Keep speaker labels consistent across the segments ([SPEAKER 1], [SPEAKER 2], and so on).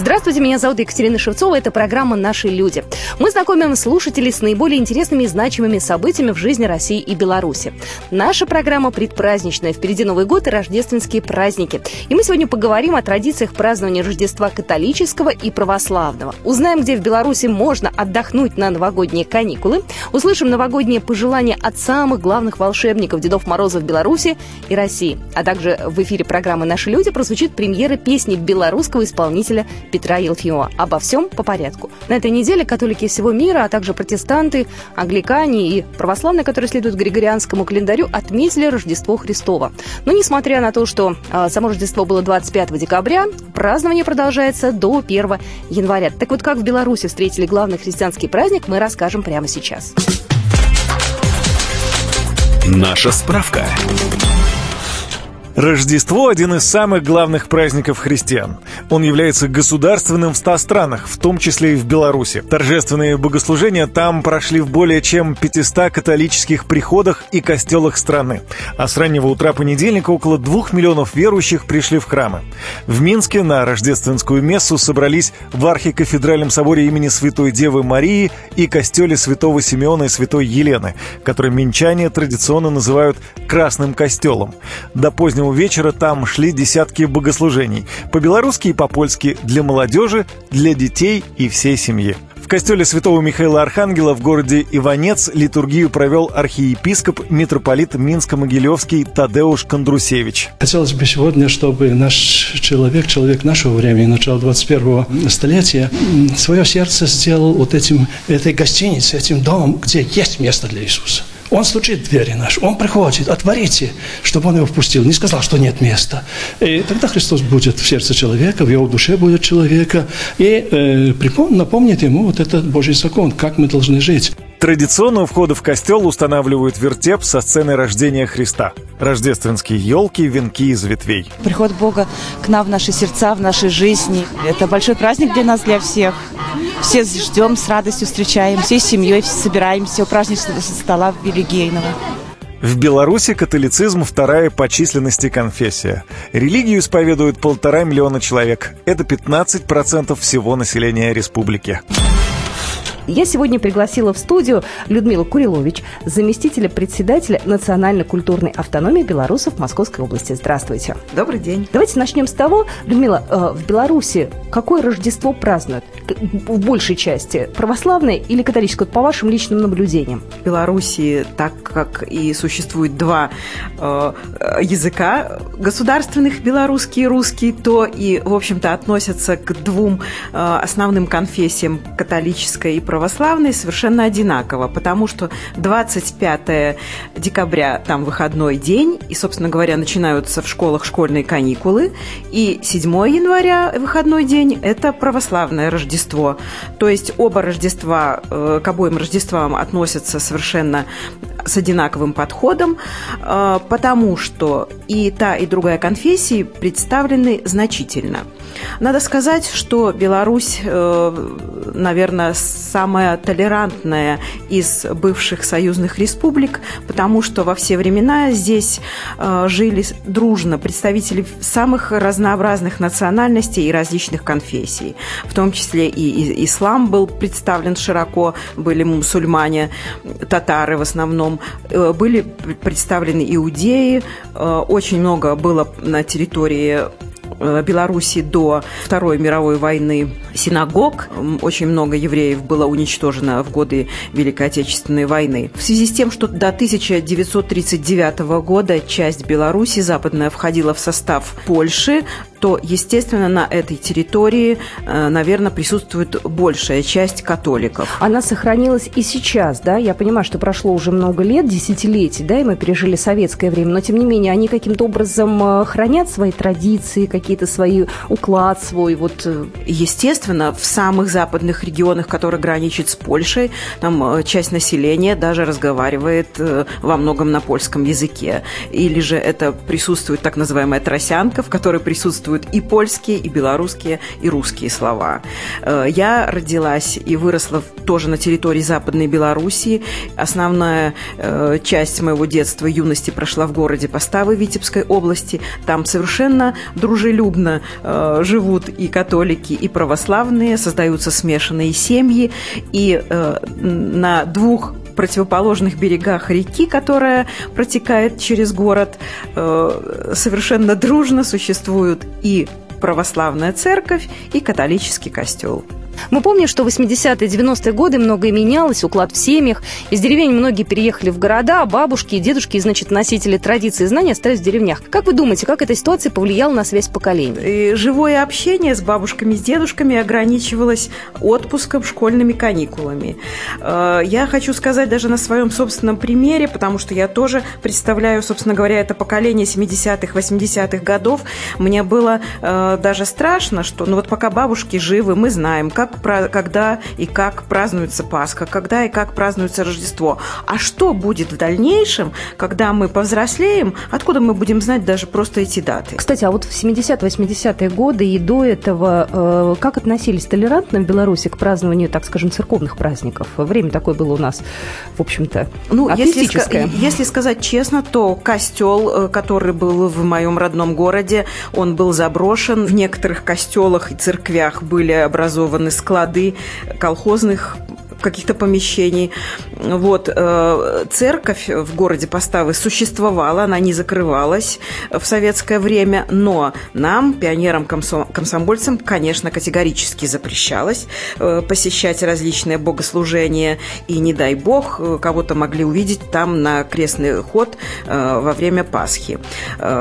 [SPEAKER 1] Здравствуйте, меня зовут Екатерина Шевцова. Это программа «Наши люди». Мы знакомим слушателей с наиболее интересными и значимыми событиями в жизни России и Беларуси. Наша программа предпраздничная. Впереди Новый год и рождественские праздники. И мы сегодня поговорим о традициях празднования Рождества католического и православного. Узнаем, где в Беларуси можно отдохнуть на новогодние каникулы. Услышим новогодние пожелания от самых главных волшебников Дедов Морозов Беларуси и России. А также в эфире программы «Наши люди» прозвучит премьера песни белорусского исполнителя Петра Елфимова. Обо всем по порядку. На этой неделе католики всего мира, а также протестанты, англикане и православные, которые следуют Григорианскому календарю, отметили Рождество Христово. Но несмотря на то, что э, само Рождество было 25 декабря, празднование продолжается до 1 января. Так вот, как в Беларуси встретили главный христианский праздник, мы расскажем прямо сейчас.
[SPEAKER 2] Наша справка.
[SPEAKER 3] Рождество – один из самых главных праздников христиан. Он является государственным в 100 странах, в том числе и в Беларуси. Торжественные богослужения там прошли в более чем 500 католических приходах и костелах страны. А с раннего утра понедельника около двух миллионов верующих пришли в храмы. В Минске на рождественскую мессу собрались в архикафедральном соборе имени Святой Девы Марии и костеле Святого Симеона и Святой Елены, который минчане традиционно называют «красным костелом». До позднего позднего вечера там шли десятки богослужений. По-белорусски и по-польски для молодежи, для детей и всей семьи. В костеле святого Михаила Архангела в городе Иванец литургию провел архиепископ, митрополит Минско-Могилевский Тадеуш Кондрусевич.
[SPEAKER 4] Хотелось бы сегодня, чтобы наш человек, человек нашего времени, начала 21 столетия, свое сердце сделал вот этим, этой гостиницей, этим домом, где есть место для Иисуса. Он стучит в двери наши, он приходит, отворите, чтобы он его впустил. Не сказал, что нет места. И тогда Христос будет в сердце человека, в его душе будет человека, и э, напомнит ему вот этот Божий закон, как мы должны жить.
[SPEAKER 3] Традиционно у входа в костел устанавливают вертеп со сцены рождения Христа. Рождественские елки, венки из ветвей.
[SPEAKER 5] Приход Бога к нам в наши сердца, в нашей жизни. Это большой праздник для нас, для всех. Все ждем, с радостью встречаем, всей семьей собираемся у праздничного стола Велигейного.
[SPEAKER 3] В Беларуси католицизм вторая по численности конфессия. Религию исповедуют полтора миллиона человек. Это 15% всего населения республики.
[SPEAKER 1] Я сегодня пригласила в студию Людмилу Курилович, заместителя председателя Национальной культурной автономии белорусов Московской области. Здравствуйте.
[SPEAKER 6] Добрый день.
[SPEAKER 1] Давайте начнем с того, Людмила, э, в Беларуси какое Рождество празднуют? В большей части православное или католическое, по вашим личным наблюдениям?
[SPEAKER 6] В Беларуси, так как и существует два э, языка государственных, белорусский и русский, то и, в общем-то, относятся к двум э, основным конфессиям, католической и православной православные совершенно одинаково, потому что 25 декабря там выходной день, и, собственно говоря, начинаются в школах школьные каникулы, и 7 января выходной день – это православное Рождество. То есть оба Рождества, э, к обоим Рождествам относятся совершенно с одинаковым подходом, э, потому что и та, и другая конфессии представлены значительно. Надо сказать, что Беларусь, э, наверное, самая толерантная из бывших союзных республик, потому что во все времена здесь э, жили дружно представители самых разнообразных национальностей и различных конфессий. В том числе и ислам был представлен широко, были мусульмане, татары в основном, э, были представлены иудеи, очень много было на территории Э, Беларуси до Второй мировой войны синагог. Очень много евреев было уничтожено в годы Великой Отечественной войны. В связи с тем, что до 1939 года часть Беларуси западная входила в состав Польши, то, естественно, на этой территории, э, наверное, присутствует большая часть католиков.
[SPEAKER 1] Она сохранилась и сейчас, да? Я понимаю, что прошло уже много лет, десятилетий, да, и мы пережили советское время, но, тем не менее, они каким-то образом э, хранят свои традиции, какие-то свои уклад свой, вот...
[SPEAKER 6] Э. Естественно, в самых западных регионах, которые граничат с Польшей, там часть населения даже разговаривает во многом на польском языке. Или же это присутствует так называемая тросянка, в которой присутствует существуют и польские, и белорусские, и русские слова. Э, я родилась и выросла тоже на территории Западной Белоруссии. Основная э, часть моего детства и юности прошла в городе Поставы Витебской области. Там совершенно дружелюбно э, живут и католики, и православные, создаются смешанные семьи. И на двух противоположных берегах реки, которая протекает через город, э, совершенно дружно существуют и православная церковь, и католический костел.
[SPEAKER 1] Мы помним, что в 80-е, 90-е годы многое менялось, уклад в семьях. Из деревень многие переехали в города, а бабушки и дедушки, значит, носители традиций и знаний остались в деревнях. Как вы думаете, как эта ситуация повлияла на связь поколений?
[SPEAKER 6] И живое общение с бабушками, с дедушками ограничивалось отпуском, школьными каникулами. Э, я хочу сказать даже на своем собственном примере, потому что я тоже представляю, собственно говоря, это поколение 70-х, 80-х годов. Мне было э, даже страшно, что ну вот пока бабушки живы, мы знаем, как как, когда и как празднуется Пасха, когда и как празднуется Рождество. А что будет в дальнейшем, когда мы повзрослеем, откуда мы будем знать даже просто эти даты?
[SPEAKER 1] Кстати, а вот в 70-80-е годы и до этого э, как относились толерантно в Беларуси к празднованию, так скажем, церковных праздников? Время такое было у нас, в общем-то,
[SPEAKER 6] ну, если, если сказать честно, то костел, э, который был в моем родном городе, он был заброшен. В некоторых костелах и церквях были образованы склады колхозных каких-то помещений. Вот. Э, церковь в городе Поставы существовала, она не закрывалась в советское время, но нам, пионерам, комсомольцам, конечно, категорически запрещалось э, посещать различные богослужения, и не дай бог, э, кого-то могли увидеть там на крестный ход во время Пасхи.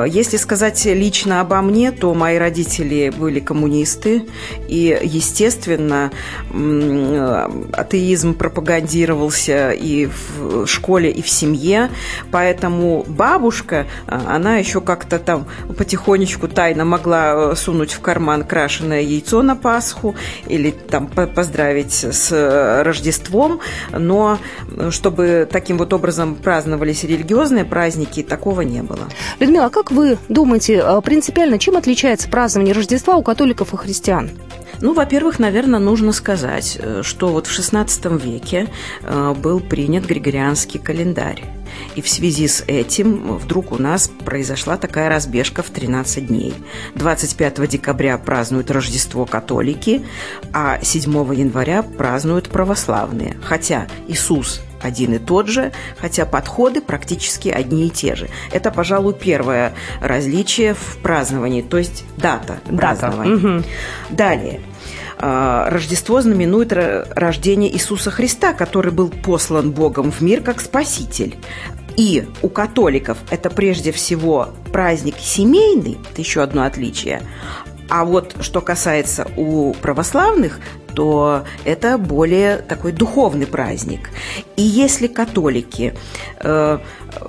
[SPEAKER 6] Если сказать лично обо мне, то мои родители были коммунисты, и, естественно, атеисты атеизм пропагандировался и в школе, и в семье, поэтому бабушка, а, она еще как-то там потихонечку тайно могла э, сунуть в карман крашеное яйцо на Пасху или там поздравить с э, Рождеством, но э, чтобы таким вот образом праздновались религиозные праздники, такого не было.
[SPEAKER 1] Людмила, а как вы думаете, принципиально чем отличается празднование Рождества у католиков и христиан?
[SPEAKER 6] Ну, во-первых, наверное, нужно сказать, э, что вот в XVI веке э, был принят Григорианский календарь. И в связи с этим вдруг у нас произошла такая разбежка в 13 дней. 25 декабря празднуют Рождество католики, а 7 января празднуют православные. Хотя Иисус один и тот же, хотя подходы практически одни и те же. Это, пожалуй, первое различие в праздновании, то есть дата, дата. празднования. Угу. Далее. А, Рождество знаменует рождение Иисуса Христа, который был послан Богом в мир как Спаситель. И у католиков это прежде всего праздник семейный, это еще одно отличие. А вот что касается у православных, то это более такой духовный праздник. И если католики э,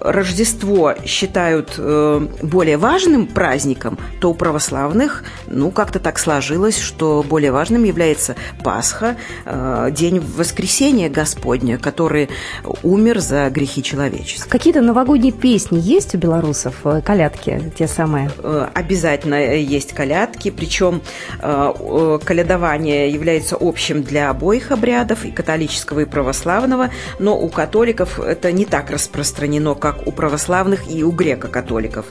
[SPEAKER 6] Рождество считают э, более важным праздником, то у православных, ну, как-то так сложилось, что более важным является Пасха, э, день воскресения Господня, который умер за грехи человечества.
[SPEAKER 1] Какие-то новогодние песни есть у белорусов, э, колядки те самые?
[SPEAKER 6] Обязательно есть колядки, причем колядование является общим для обоих обрядов, и католического, и православного, но у католиков это не так распространено, как у православных и у греко-католиков.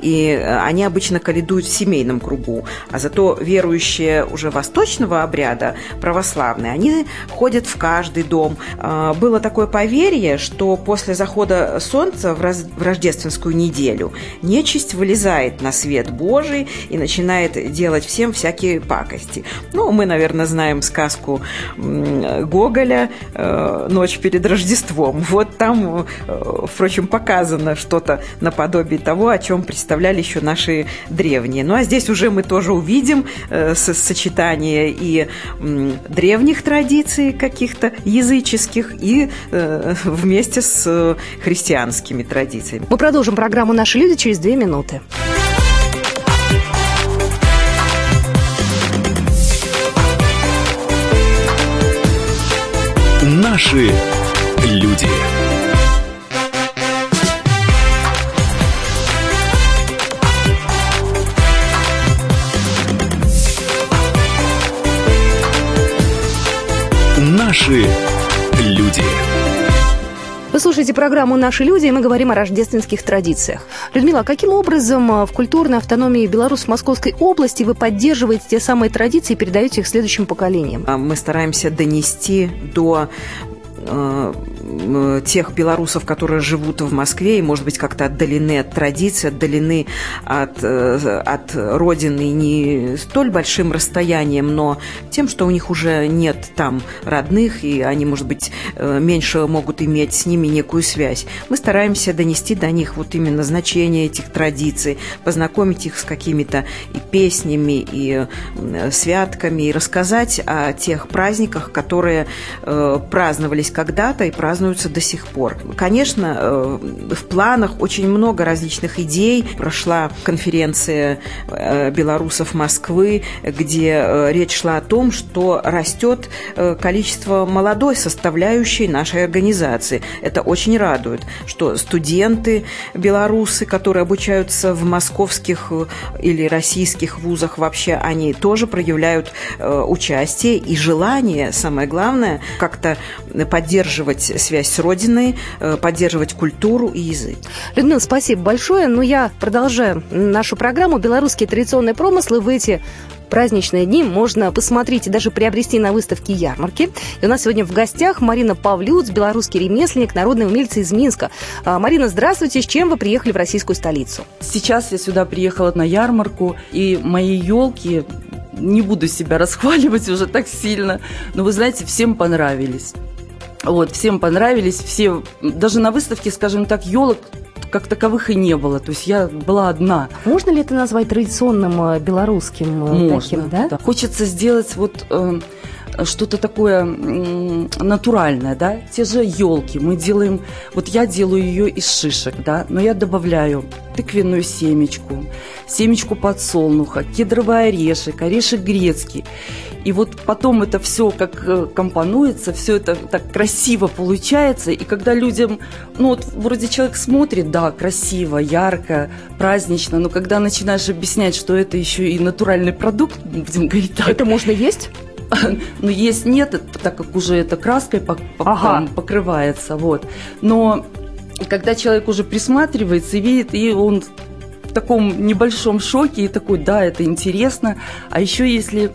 [SPEAKER 6] И они обычно каледуют в семейном кругу. А зато верующие уже восточного обряда, православные, они ходят в каждый дом. А, было такое поверье, что после захода солнца в рождественскую неделю нечисть вылезает на свет Божий и начинает делать всем всякие пакости. Ну, мы, наверное, знаем сказку Гоголя э, «Ночь перед Рождеством». Вот там э, впрочем, показано что-то наподобие того, о чем представляли еще наши древние. Ну а здесь уже мы тоже увидим э, сочетание и древних традиций каких-то языческих и э, вместе с христианскими традициями.
[SPEAKER 1] Мы продолжим программу «Наши люди» через две минуты.
[SPEAKER 2] Наши люди. Наши
[SPEAKER 1] слушаете программу «Наши люди», и мы говорим о рождественских традициях. Людмила, а каким образом э, в культурной автономии Беларуси Московской области вы поддерживаете те самые традиции и передаете их следующим поколениям?
[SPEAKER 6] А мы стараемся донести до э, тех белорусов, которые живут в Москве и, может быть, как-то отдалены от традиций, отдалены от, э, от родины не столь большим расстоянием, но тем, что у них уже нет там родных, и они, может быть, э, меньше могут иметь с ними некую связь. Мы стараемся донести до них вот именно значение этих традиций, познакомить их с какими-то и песнями, и святками, и рассказать о тех праздниках, которые э, праздновались когда-то и праздновались празднуются до сих пор. Конечно, э, в планах очень много различных идей. Прошла конференция э, белорусов Москвы, где э, речь шла о том, что растет количество молодой составляющей нашей организации. Это очень радует, что студенты белорусы, которые обучаются в московских или российских вузах вообще, они тоже проявляют участие и желание, самое главное, как-то поддерживать связь с Родиной, э, поддерживать культуру и язык.
[SPEAKER 1] Людмила, спасибо большое. Но ну, я продолжаю нашу программу «Белорусские традиционные промыслы» в эти праздничные дни можно посмотреть и даже приобрести на выставке ярмарки. И у нас сегодня в гостях Марина Павлюц, белорусский ремесленник, народная умельца из Минска. А, Марина, здравствуйте. С чем вы приехали в российскую столицу?
[SPEAKER 7] Сейчас я сюда приехала на ярмарку, и мои елки не буду себя расхваливать уже так сильно, но вы знаете, всем понравились. Вот, всем понравились, все, даже на выставке, скажем так, елок как таковых и не было. То есть я была одна.
[SPEAKER 1] Можно ли это назвать традиционным э, белорусским
[SPEAKER 7] э, Можно, таким, да? да? Хочется сделать вот э, что-то такое натуральное, да? Те же елки мы делаем, вот я делаю ее из шишек, да, но я добавляю тыквенную семечку, семечку подсолнуха, кедровый орешек, орешек грецкий. И вот потом это все как э, компонуется, все это так красиво получается. И когда людям, ну вот вроде человек смотрит, да, красиво, ярко, празднично, но когда начинаешь объяснять, что это еще и натуральный продукт, будем говорить так.
[SPEAKER 1] Это можно есть?
[SPEAKER 7] Ну, есть нет, так как уже это краской ага. покрывается, вот. Но когда человек уже присматривается и видит, и он в таком небольшом шоке и такой, да, это интересно. А еще если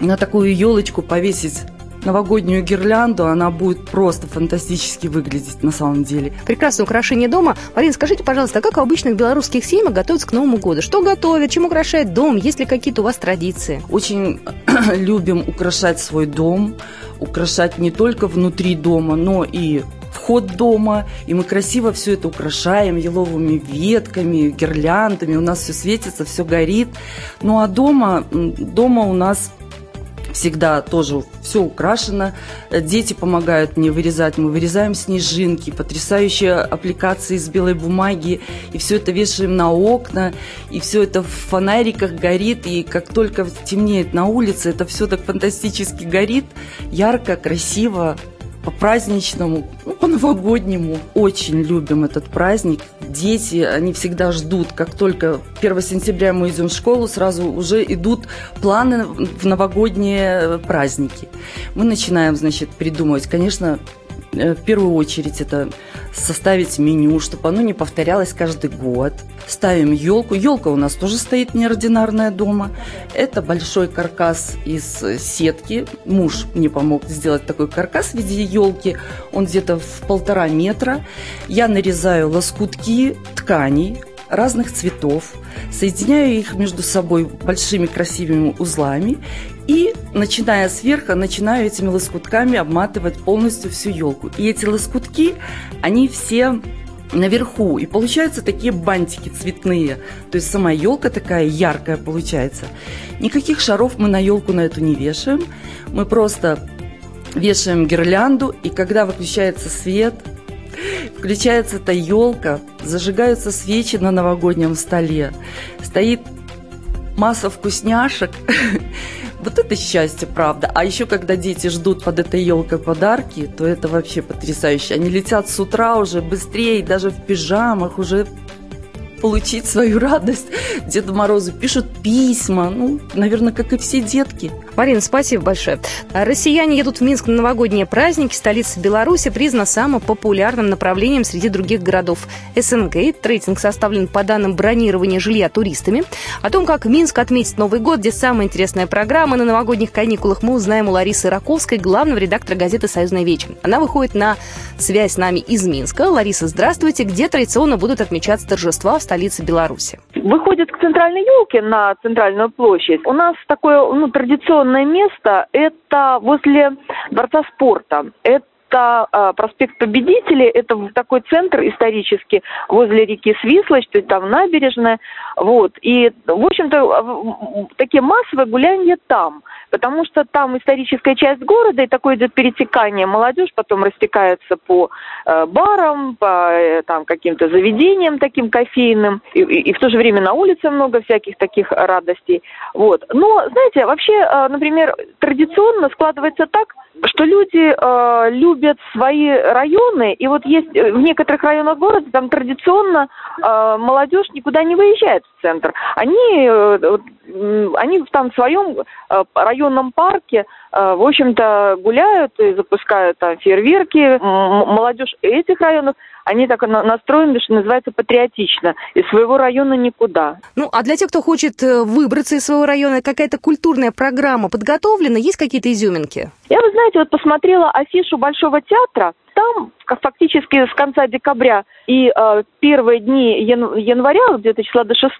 [SPEAKER 7] на такую елочку повесить новогоднюю гирлянду, она будет просто фантастически выглядеть на самом деле.
[SPEAKER 1] Прекрасное украшение дома. Марина, скажите, пожалуйста, а как в обычных белорусских семьях готовятся к Новому году? Что готовят, чем украшает дом? Есть ли какие-то у вас традиции?
[SPEAKER 7] Очень любим украшать свой дом, украшать не только внутри дома, но и вход дома, и мы красиво все это украшаем еловыми ветками, гирляндами, у нас все светится, все горит. Ну а дома, дома у нас всегда тоже все украшено. Дети помогают мне вырезать. Мы вырезаем снежинки, потрясающие аппликации из белой бумаги. И все это вешаем на окна. И все это в фонариках горит. И как только темнеет на улице, это все так фантастически горит. Ярко, красиво, по-праздничному, ну, по-новогоднему. Очень любим этот праздник. Дети, они всегда ждут, как только 1 сентября мы идем в школу, сразу уже идут планы в новогодние праздники. Мы начинаем, значит, придумывать. Конечно, Э, в первую очередь это составить меню, чтобы оно не повторялось каждый год. Ставим елку. Елка у нас тоже стоит неординарная дома. Это большой каркас из сетки. Муж мне помог сделать такой каркас в виде елки. Он где-то в полтора метра. Я нарезаю лоскутки тканей разных цветов, соединяю их между собой большими красивыми узлами и, начиная сверху, начинаю этими лоскутками обматывать полностью всю елку. И эти лоскутки, они все наверху. И получаются такие бантики цветные. То есть сама елка такая яркая получается. Никаких шаров мы на елку на эту не вешаем. Мы просто вешаем гирлянду, и когда выключается свет, Включается эта елка, зажигаются свечи на новогоднем столе, стоит масса вкусняшек. Вот это счастье, правда. А еще, когда дети ждут под этой елкой подарки, то это вообще потрясающе. Они летят с утра уже быстрее, даже в пижамах, уже получить свою радость. Деду Морозу пишут письма, ну, наверное, как и все детки.
[SPEAKER 1] Марина, спасибо большое. Россияне едут в Минск на новогодние праздники. Столица Беларуси признана самым популярным направлением среди других городов СНГ. Рейтинг составлен по данным бронирования жилья туристами. О том, как Минск отметит Новый год, где самая интересная программа на новогодних каникулах, мы узнаем у Ларисы Раковской, главного редактора газеты «Союзная вечер». Она выходит на связь с нами из Минска. Лариса, здравствуйте. Где традиционно будут отмечаться торжества в столице Беларуси?
[SPEAKER 8] Выходит к центральной елке на центральную площадь. У нас такое ну, традиционное место – это возле Дворца спорта. Это это э, проспект Победителей, это такой центр исторический возле реки Свислочь, то есть там набережная, вот. И, в общем-то, такие массовые гуляния там потому что там историческая часть города, и такое идет перетекание. Молодежь потом растекается по э, барам, по э, там, каким-то заведениям таким кофейным, и, и, и в то же время на улице много всяких таких радостей. Вот. Но, знаете, вообще, э, например, традиционно складывается так, что люди э, любят свои районы, и вот есть э, в некоторых районах города там традиционно э, молодежь никуда не выезжает в центр. Они, э, они там в своем э, районном парке, в общем-то, гуляют и запускают там фейерверки. Молодежь этих районов они так настроены, что называется, патриотично. Из своего района никуда.
[SPEAKER 1] Ну, а для тех, кто хочет э, выбраться из своего района, какая-то культурная программа подготовлена? Есть какие-то изюминки?
[SPEAKER 8] Я, вы знаете, вот посмотрела афишу Большого театра. Там фактически с конца декабря и э, первые дни ян- января, где-то числа до 6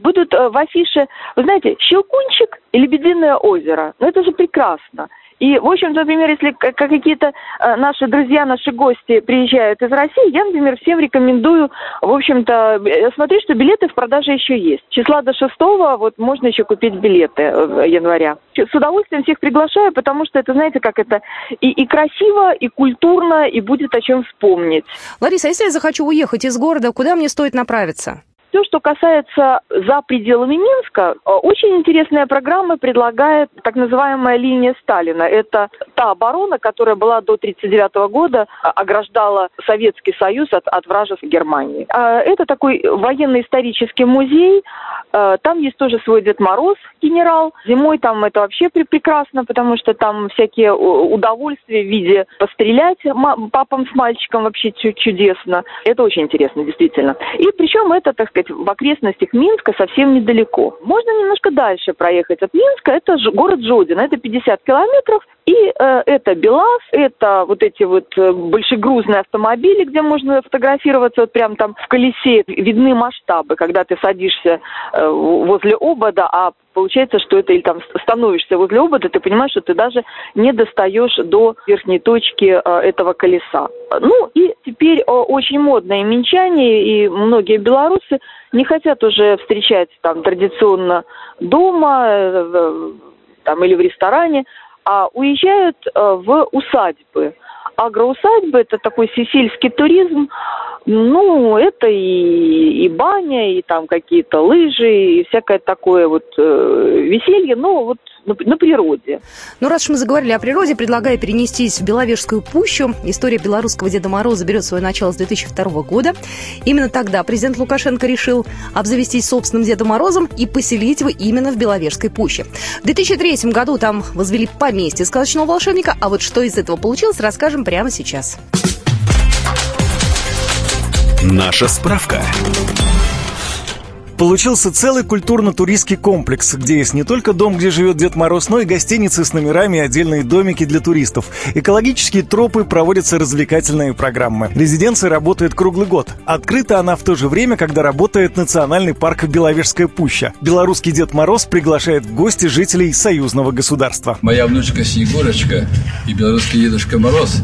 [SPEAKER 8] будут э, в афише, вы знаете, Щелкунчик и Лебединое озеро. Ну, это же прекрасно. И, в общем, например, если какие-то э, наши друзья, наши гости приезжают из России, я, например, всем рекомендую, в общем-то, э, смотреть, что билеты в продаже еще есть. Числа до 6 вот можно еще купить билеты января. С удовольствием всех приглашаю, потому что это, знаете, как это и, и красиво, и культурно, и будет о чем вспомнить.
[SPEAKER 1] Лариса, а если я захочу уехать из города, куда мне стоит направиться?
[SPEAKER 8] Все, что касается за пределами Минска, э, очень интересная программа предлагает так называемая линия Сталина. Это та оборона, которая была до 1939 года, а, ограждала Советский Союз от, от вражества Германии. А, это такой военно-исторический музей. Э, там есть тоже свой Дед Мороз, генерал. Зимой там это вообще прекрасно, потому что там всякие удовольствия в виде пострелять папам с мальчиком вообще чудесно. Это очень интересно, действительно. И причем это, так сказать, сказать, в окрестностях Минска совсем недалеко. Можно немножко дальше проехать от Минска, это город Жодин, это 50 километров, и э, это БелАЗ, это вот эти вот э, большегрузные автомобили, где можно фотографироваться вот прям там в колесе. Видны масштабы, когда ты садишься э, возле обода, а получается, что это или там становишься возле обода, ты понимаешь, что ты даже не достаешь до верхней точки э, этого колеса. Ну и теперь э, очень модное минчане и многие белорусы не хотят уже встречать там традиционно дома э, там, или в ресторане, а уезжают э, в усадьбы. Агроусадьбы – это такой сельский туризм, ну, это и, и баня, и там какие-то лыжи, и всякое такое вот э, веселье, но вот на, на природе.
[SPEAKER 1] Ну, раз уж мы заговорили о природе, предлагаю перенестись в Беловежскую пущу. История белорусского Деда Мороза берет свое начало с 2002 года. Именно тогда президент Лукашенко решил обзавестись собственным Дедом Морозом и поселить его именно в Беловежской пуще. В 2003 году там возвели поместье сказочного волшебника, а вот что из этого получилось, расскажем прямо сейчас.
[SPEAKER 2] Наша справка.
[SPEAKER 3] Получился целый культурно-туристский комплекс, где есть не только дом, где живет Дед Мороз, но и гостиницы с номерами и отдельные домики для туристов. Экологические тропы, проводятся развлекательные программы. Резиденция работает круглый год. Открыта она в то же время, когда работает национальный парк Беловежская пуща. Белорусский Дед Мороз приглашает в гости жителей союзного государства.
[SPEAKER 9] Моя внучка Снегурочка и белорусский Дедушка Мороз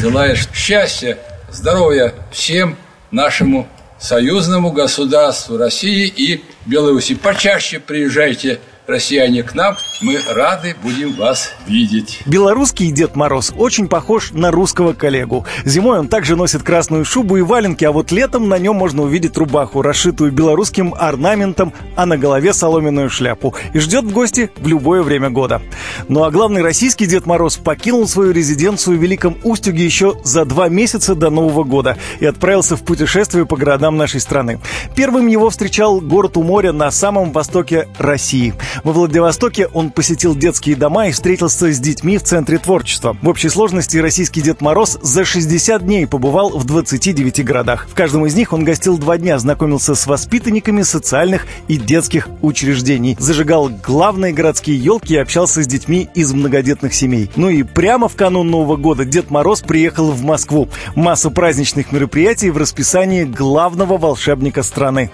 [SPEAKER 9] желаешь счастья, здоровья всем нашему союзному государству России и Беларуси. Почаще приезжайте россияне к нам, мы рады будем вас видеть.
[SPEAKER 3] Белорусский Дед Мороз очень похож на русского коллегу. Зимой он также носит красную шубу и валенки, а вот летом на нем можно увидеть рубаху, расшитую белорусским орнаментом, а на голове соломенную шляпу. И ждет в гости в любое время года. Ну а главный российский Дед Мороз покинул свою резиденцию в Великом Устюге еще за два месяца до Нового года и отправился в путешествие по городам нашей страны. Первым его встречал город у моря на самом востоке России – Во Владивостоке он посетил детские дома и встретился с детьми в Центре творчества. В общей сложности российский Дед Мороз за 60 дней побывал в 29 городах. В каждом из них он гостил два дня, знакомился с воспитанниками социальных и детских учреждений, зажигал главные городские елки и общался с детьми из многодетных семей. Ну и прямо в канун Нового года Дед Мороз приехал в Москву. Масса праздничных мероприятий в расписании главного волшебника страны.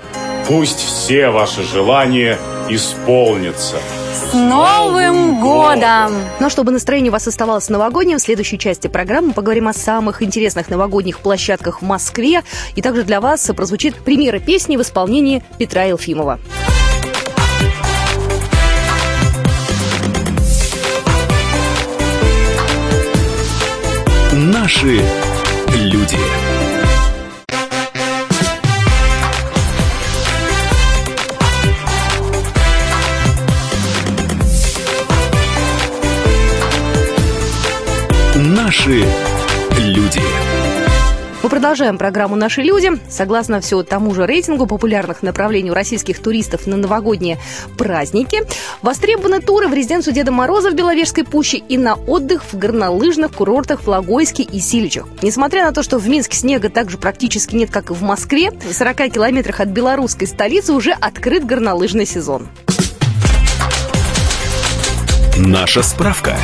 [SPEAKER 10] Пусть все ваши желания исполнятся.
[SPEAKER 1] С Новым годом! Но чтобы настроение у вас оставалось новогодним, в следующей части программы поговорим о самых интересных новогодних площадках в Москве. И также для вас прозвучит премьера песни в исполнении Петра Елфимова.
[SPEAKER 2] Наши люди. Наши люди.
[SPEAKER 1] Мы продолжаем программу «Наши люди». Согласно все тому же рейтингу популярных направлений у российских туристов на новогодние праздники, востребованы туры в резиденцию Деда Мороза в Беловежской пуще и на отдых в горнолыжных курортах в Логойске и Силичах. Несмотря на то, что в Минске снега также практически нет, как и в Москве, в 40 километрах от белорусской столицы уже открыт горнолыжный сезон.
[SPEAKER 2] Наша справка.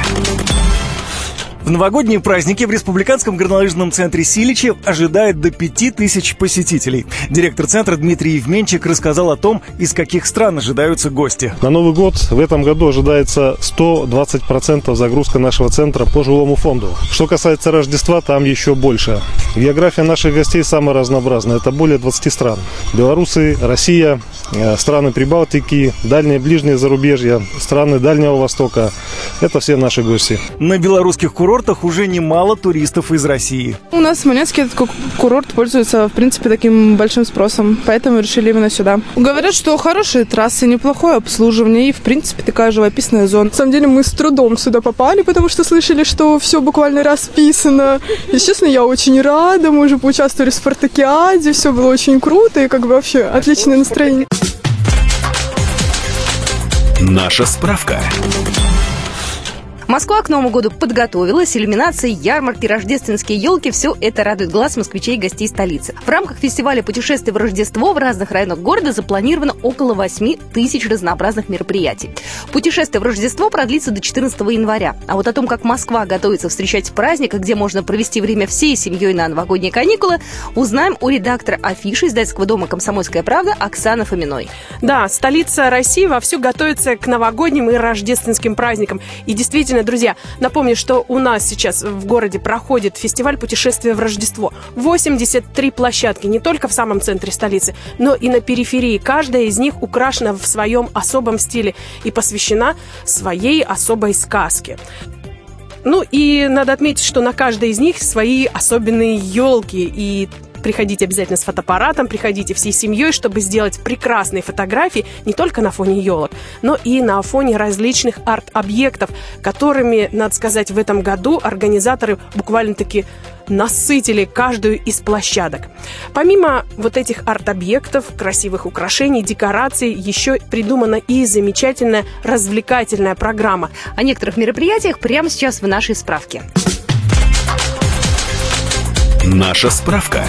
[SPEAKER 3] В новогодние праздники в Республиканском горнолыжном центре Силичи ожидает до 5000 посетителей. Директор центра Дмитрий Евменчик рассказал о том, из каких стран ожидаются гости.
[SPEAKER 11] На Новый год в этом году ожидается 120% загрузка нашего центра по жилому фонду. Что касается Рождества, там еще больше. География наших гостей самая разнообразная. Это более 20 стран. Белорусы, Россия, э, страны Прибалтики, дальние ближние зарубежья, страны Дальнего Востока. Это все наши гости.
[SPEAKER 3] На белорусских курортах уже немало туристов из России.
[SPEAKER 12] У нас Смоленский этот курорт пользуется, в принципе, таким большим спросом, поэтому решили именно сюда. Говорят, что хорошие трассы, неплохое обслуживание и, в принципе, такая живописная зона. На самом деле мы с трудом сюда попали, потому что слышали, что все буквально расписано. И, честно, я очень рада, мы уже поучаствовали в спартакиаде, все было очень круто и как бы вообще отличное настроение.
[SPEAKER 2] Наша справка.
[SPEAKER 1] Москва к Новому году подготовилась. Иллюминации, ярмарки, рождественские елки – все это радует глаз москвичей и гостей столицы. В рамках фестиваля путешествий в Рождество в разных районах города запланировано около 8 тысяч разнообразных мероприятий. Путешествие в Рождество продлится до 14 января. А вот о том, как Москва готовится встречать праздник и где можно провести время всей семьей на новогодние каникулы, узнаем у редактора афиши издательского дома «Комсомольская правда» Оксаны Фоминой.
[SPEAKER 13] Да, столица России вовсю готовится к новогодним и рождественским праздникам. И действительно, друзья, напомню, что у нас сейчас в городе проходит фестиваль путешествия в Рождество. 83 площадки, не только в самом центре столицы, но и на периферии. Каждая из них украшена в своем особом стиле и посвящена своей особой сказке. Ну и надо отметить, что на каждой из них свои особенные елки. И приходите обязательно с фотоаппаратом, приходите всей семьей, чтобы сделать прекрасные фотографии не только на фоне елок, но и на фоне различных арт-объектов, которыми, надо сказать, в этом году организаторы буквально-таки насытили каждую из площадок. Помимо вот этих арт-объектов, красивых украшений, декораций, еще придумана и замечательная развлекательная программа.
[SPEAKER 1] О некоторых мероприятиях прямо сейчас в нашей справке.
[SPEAKER 2] Наша справка.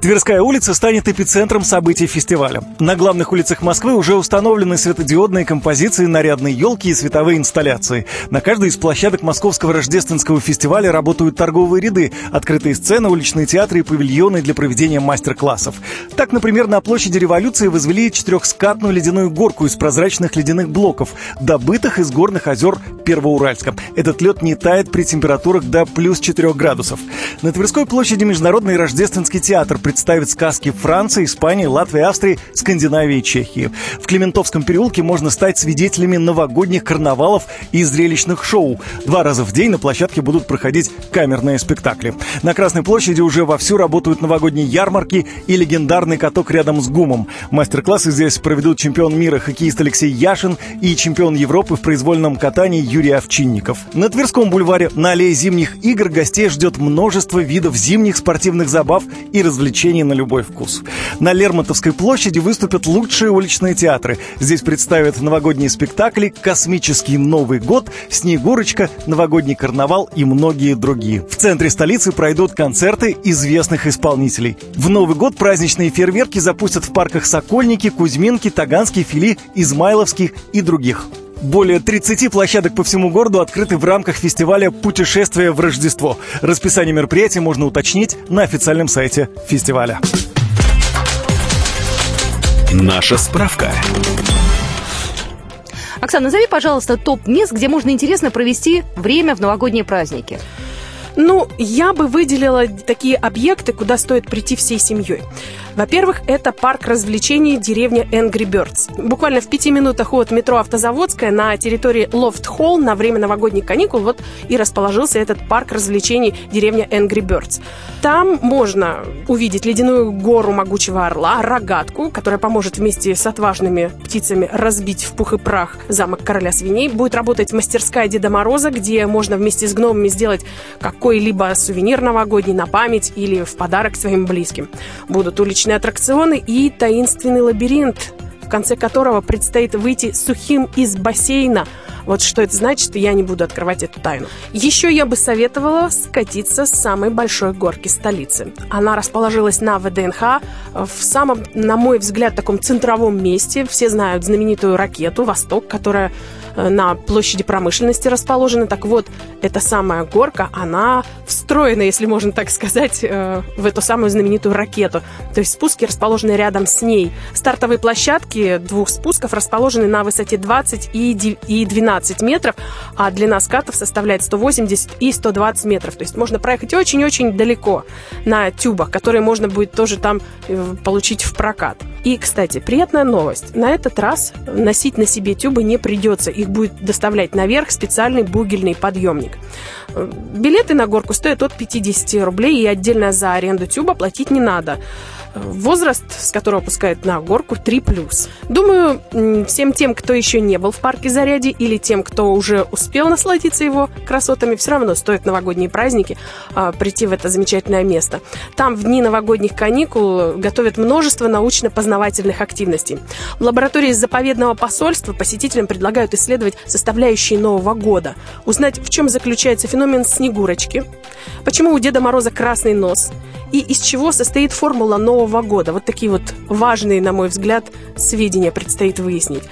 [SPEAKER 3] Тверская улица станет эпицентром событий фестиваля. На главных улицах Москвы уже установлены светодиодные композиции, нарядные елки и световые инсталляции. На каждой из площадок Московского рождественского фестиваля работают торговые ряды, открытые сцены, уличные театры и павильоны для проведения мастер-классов. Так, например, на площади революции возвели четырехскатную ледяную горку из прозрачных ледяных блоков, добытых из горных озер Первоуральска. Этот лед не тает при температурах до плюс 4 градусов. На Тверской площади Международный рождественский театр представит сказки Франции, Испании, Латвии, Австрии, Скандинавии и Чехии. В Клементовском переулке можно стать свидетелями новогодних карнавалов и зрелищных шоу. Два раза в день на площадке будут проходить камерные спектакли. На Красной площади уже вовсю работают новогодние ярмарки и легендарный каток рядом с ГУМом. Мастер-классы здесь проведут чемпион мира хоккеист Алексей Яшин и чемпион Европы в произвольном катании Юрий Овчинников. На Тверском бульваре на аллее зимних игр гостей ждет множество видов зимних спортивных забав и развлечений развлечений на любой вкус. На Лермонтовской площади выступят лучшие уличные театры. Здесь представят новогодние спектакли «Космический Новый год», «Снегурочка», «Новогодний карнавал» и многие другие. В центре столицы пройдут концерты известных исполнителей. В Новый год праздничные фейерверки запустят в парках Сокольники, Кузьминки, Таганский, Фили, Измайловский и других. Более 30 площадок по всему городу открыты в рамках фестиваля «Путешествие в Рождество». Расписание мероприятий можно уточнить на официальном сайте фестиваля.
[SPEAKER 2] Наша справка.
[SPEAKER 1] Оксана, назови, пожалуйста, топ мест, где можно интересно провести время в новогодние праздники.
[SPEAKER 13] Ну, я бы выделила такие объекты, куда стоит прийти всей семьей. Во-первых, это парк развлечений деревня Angry Birds. Буквально в пяти минутах от метро Автозаводская на территории Лофт Холл на время новогодних каникул вот и расположился этот парк развлечений деревня Angry Birds. Там можно увидеть ледяную гору могучего орла, рогатку, которая поможет вместе с отважными птицами разбить в пух и прах замок короля свиней. Будет работать мастерская Деда Мороза, где можно вместе с гномами сделать какой-либо сувенир новогодний на память или в подарок своим близким. Будут уличные различные аттракционы и таинственный лабиринт, в конце которого предстоит выйти сухим из бассейна. Вот что это значит, я не буду открывать эту тайну. Еще я бы советовала скатиться с самой большой горки столицы. Она расположилась на ВДНХ в самом, на мой взгляд, таком центровом месте. Все знают знаменитую ракету «Восток», которая на площади промышленности расположены. Так вот, эта самая горка, она встроена, если можно так сказать, э, в эту самую знаменитую ракету. То есть спуски расположены рядом с ней. Стартовые площадки двух спусков расположены на высоте 20 и 12 метров, а длина скатов составляет 180 и 120 метров. То есть можно проехать очень-очень далеко на тюбах, которые можно будет тоже там э, получить в прокат. И, кстати, приятная новость. На этот раз носить на себе тюбы не придется. Их будет доставлять наверх специальный бугельный подъемник. Билеты на горку стоят от 50 рублей, и отдельно за аренду тюба платить не надо возраст, с которого пускают на горку, 3+. Думаю, всем тем, кто еще не был в парке Заряди, или тем, кто уже успел насладиться его красотами, все равно стоит новогодние праздники а, прийти в это замечательное место. Там в дни новогодних каникул готовят множество научно-познавательных активностей. В лаборатории заповедного посольства посетителям предлагают исследовать составляющие Нового года, узнать, в чем заключается феномен Снегурочки, почему у Деда Мороза красный нос, и из чего состоит формула Нового года. Вот такие вот важные, на мой взгляд, сведения предстоит выяснить.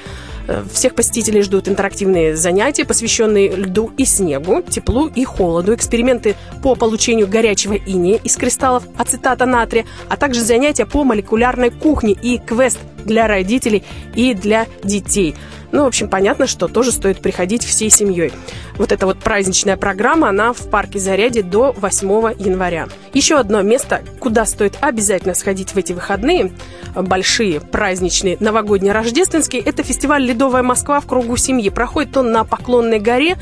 [SPEAKER 13] Э, всех посетителей ждут интерактивные занятия, посвященные льду и снегу, теплу и холоду, эксперименты по получению горячего иния из кристаллов ацетата натрия, а также занятия по молекулярной кухне и квест для родителей и для детей – ну, в общем, понятно, что тоже стоит приходить всей семьей. Вот эта вот праздничная программа, она в парке Заряде до 8 января. Еще одно место, куда стоит обязательно сходить в эти выходные, большие, праздничные, новогодние, рождественские, это фестиваль «Ледовая Москва» в кругу семьи. Проходит он на Поклонной горе,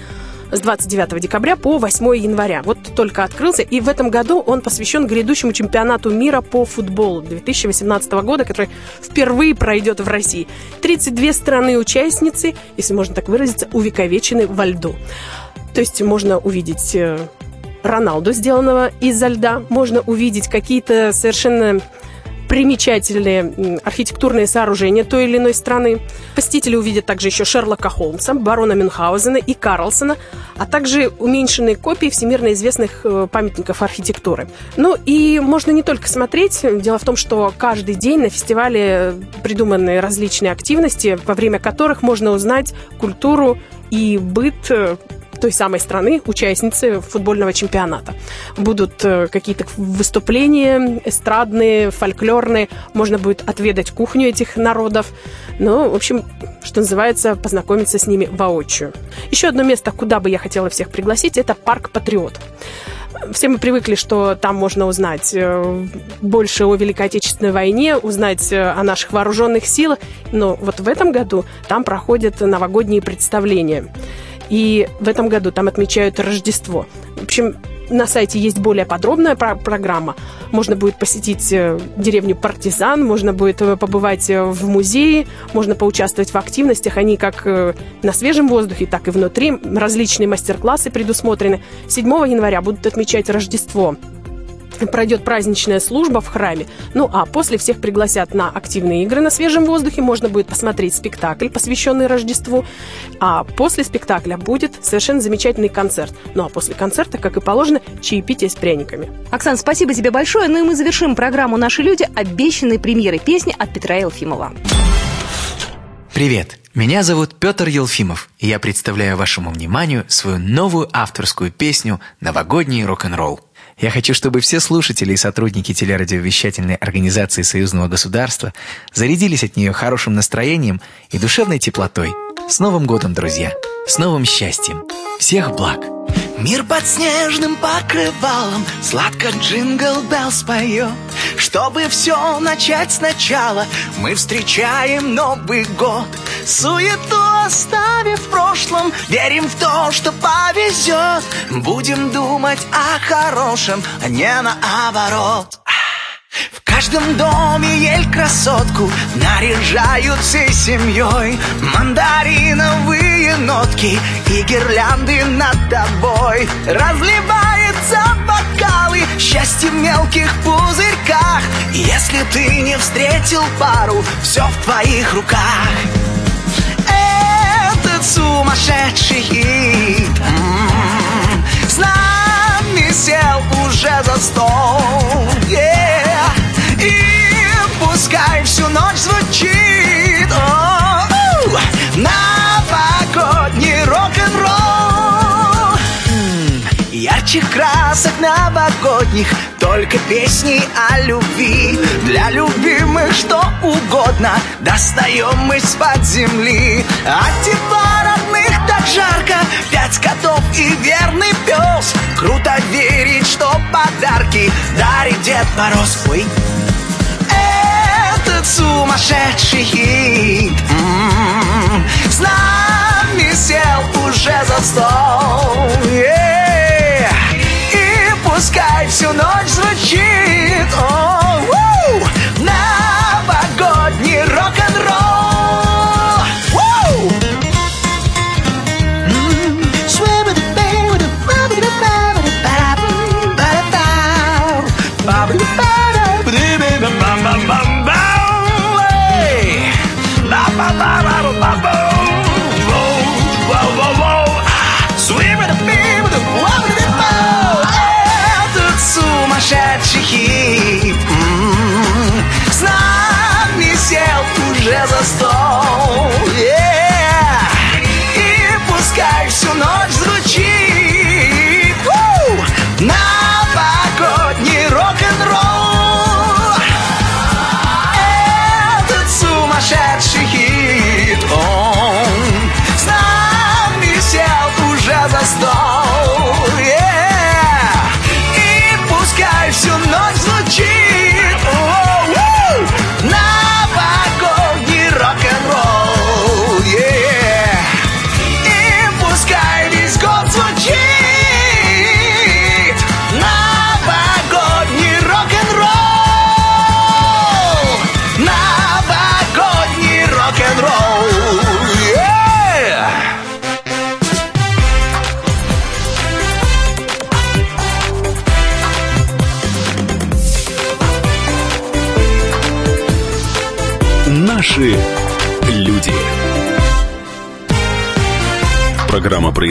[SPEAKER 13] с 29 декабря по 8 января. Вот только открылся, и в этом году он посвящен грядущему чемпионату мира по футболу 2018 года, который впервые пройдет в России. 32 страны-участницы, если можно так выразиться, увековечены во льду. То есть можно увидеть э, Роналду, сделанного из-за льда, можно увидеть какие-то совершенно примечательные архитектурные сооружения той или иной страны. Посетители увидят также еще Шерлока Холмса, барона Мюнхгаузена и Карлсона, а также уменьшенные копии всемирно известных э, памятников архитектуры. Ну и можно не только смотреть. Дело в том, что каждый день на фестивале придуманы различные активности, во время которых можно узнать культуру и быт э, той самой страны, участницы футбольного чемпионата. Будут э, какие-то выступления эстрадные, фольклорные, можно будет отведать кухню этих народов. Ну, в общем, что называется, познакомиться с ними воочию. Еще одно место, куда бы я хотела всех пригласить, это парк Патриот. Все мы привыкли, что там можно узнать э, больше о Великой Отечественной войне, узнать э, о наших вооруженных силах, но вот в этом году там проходят новогодние представления. И в этом году там отмечают Рождество. В общем, на сайте есть более подробная про- программа. Можно будет посетить э, деревню Партизан, можно будет э, побывать э, в музее, можно поучаствовать в активностях. Они как на свежем воздухе, так и внутри. Различные мастер-классы предусмотрены. 7 января будут отмечать Рождество пройдет праздничная служба в храме. Ну а после всех пригласят на активные игры на свежем воздухе. Можно будет посмотреть спектакль, посвященный Рождеству. А после спектакля будет совершенно замечательный концерт. Ну а после концерта, как и положено, чаепитие с пряниками.
[SPEAKER 1] Оксан, спасибо тебе большое. Ну и мы завершим программу «Наши люди» обещанной премьерой песни от Петра Елфимова.
[SPEAKER 14] Привет! Меня зовут Петр Елфимов, и я представляю вашему вниманию свою новую авторскую песню «Новогодний рок-н-ролл». Я хочу, чтобы все слушатели и сотрудники телерадиовещательной организации Союзного государства зарядились от нее хорошим настроением и душевной теплотой. С Новым годом, друзья! С новым счастьем! Всех благ!
[SPEAKER 15] Мир под снежным покрывалом Сладко джингл белл споет Чтобы все начать сначала Мы встречаем Новый год. Суету оставив в прошлом Верим в то, что повезет Будем думать о хорошем, а не наоборот в каждом доме ель красотку Наряжают всей семьей Мандариновые нотки И гирлянды над тобой. Разливается бокалы Счастье в мелких пузырьках. Если ты не встретил пару Все в твоих руках. Этот сумасшедший хит м-м-м, С нами сел уже за стол. И пускай всю ночь звучит. О, Новогодний рок-н-ролл. Ярчих красок новогодних Только песни о любви. Для любимых что угодно Достаем мы с-под земли. От тепла родных так жарко Пять котов и верный пес. Круто верить, что подарки Дарит Дед Мороз. Ой, этот сумасшедший хит. М-м-м, С нами сел уже за стол. Yeah. И пускай всю ночь звучит. О,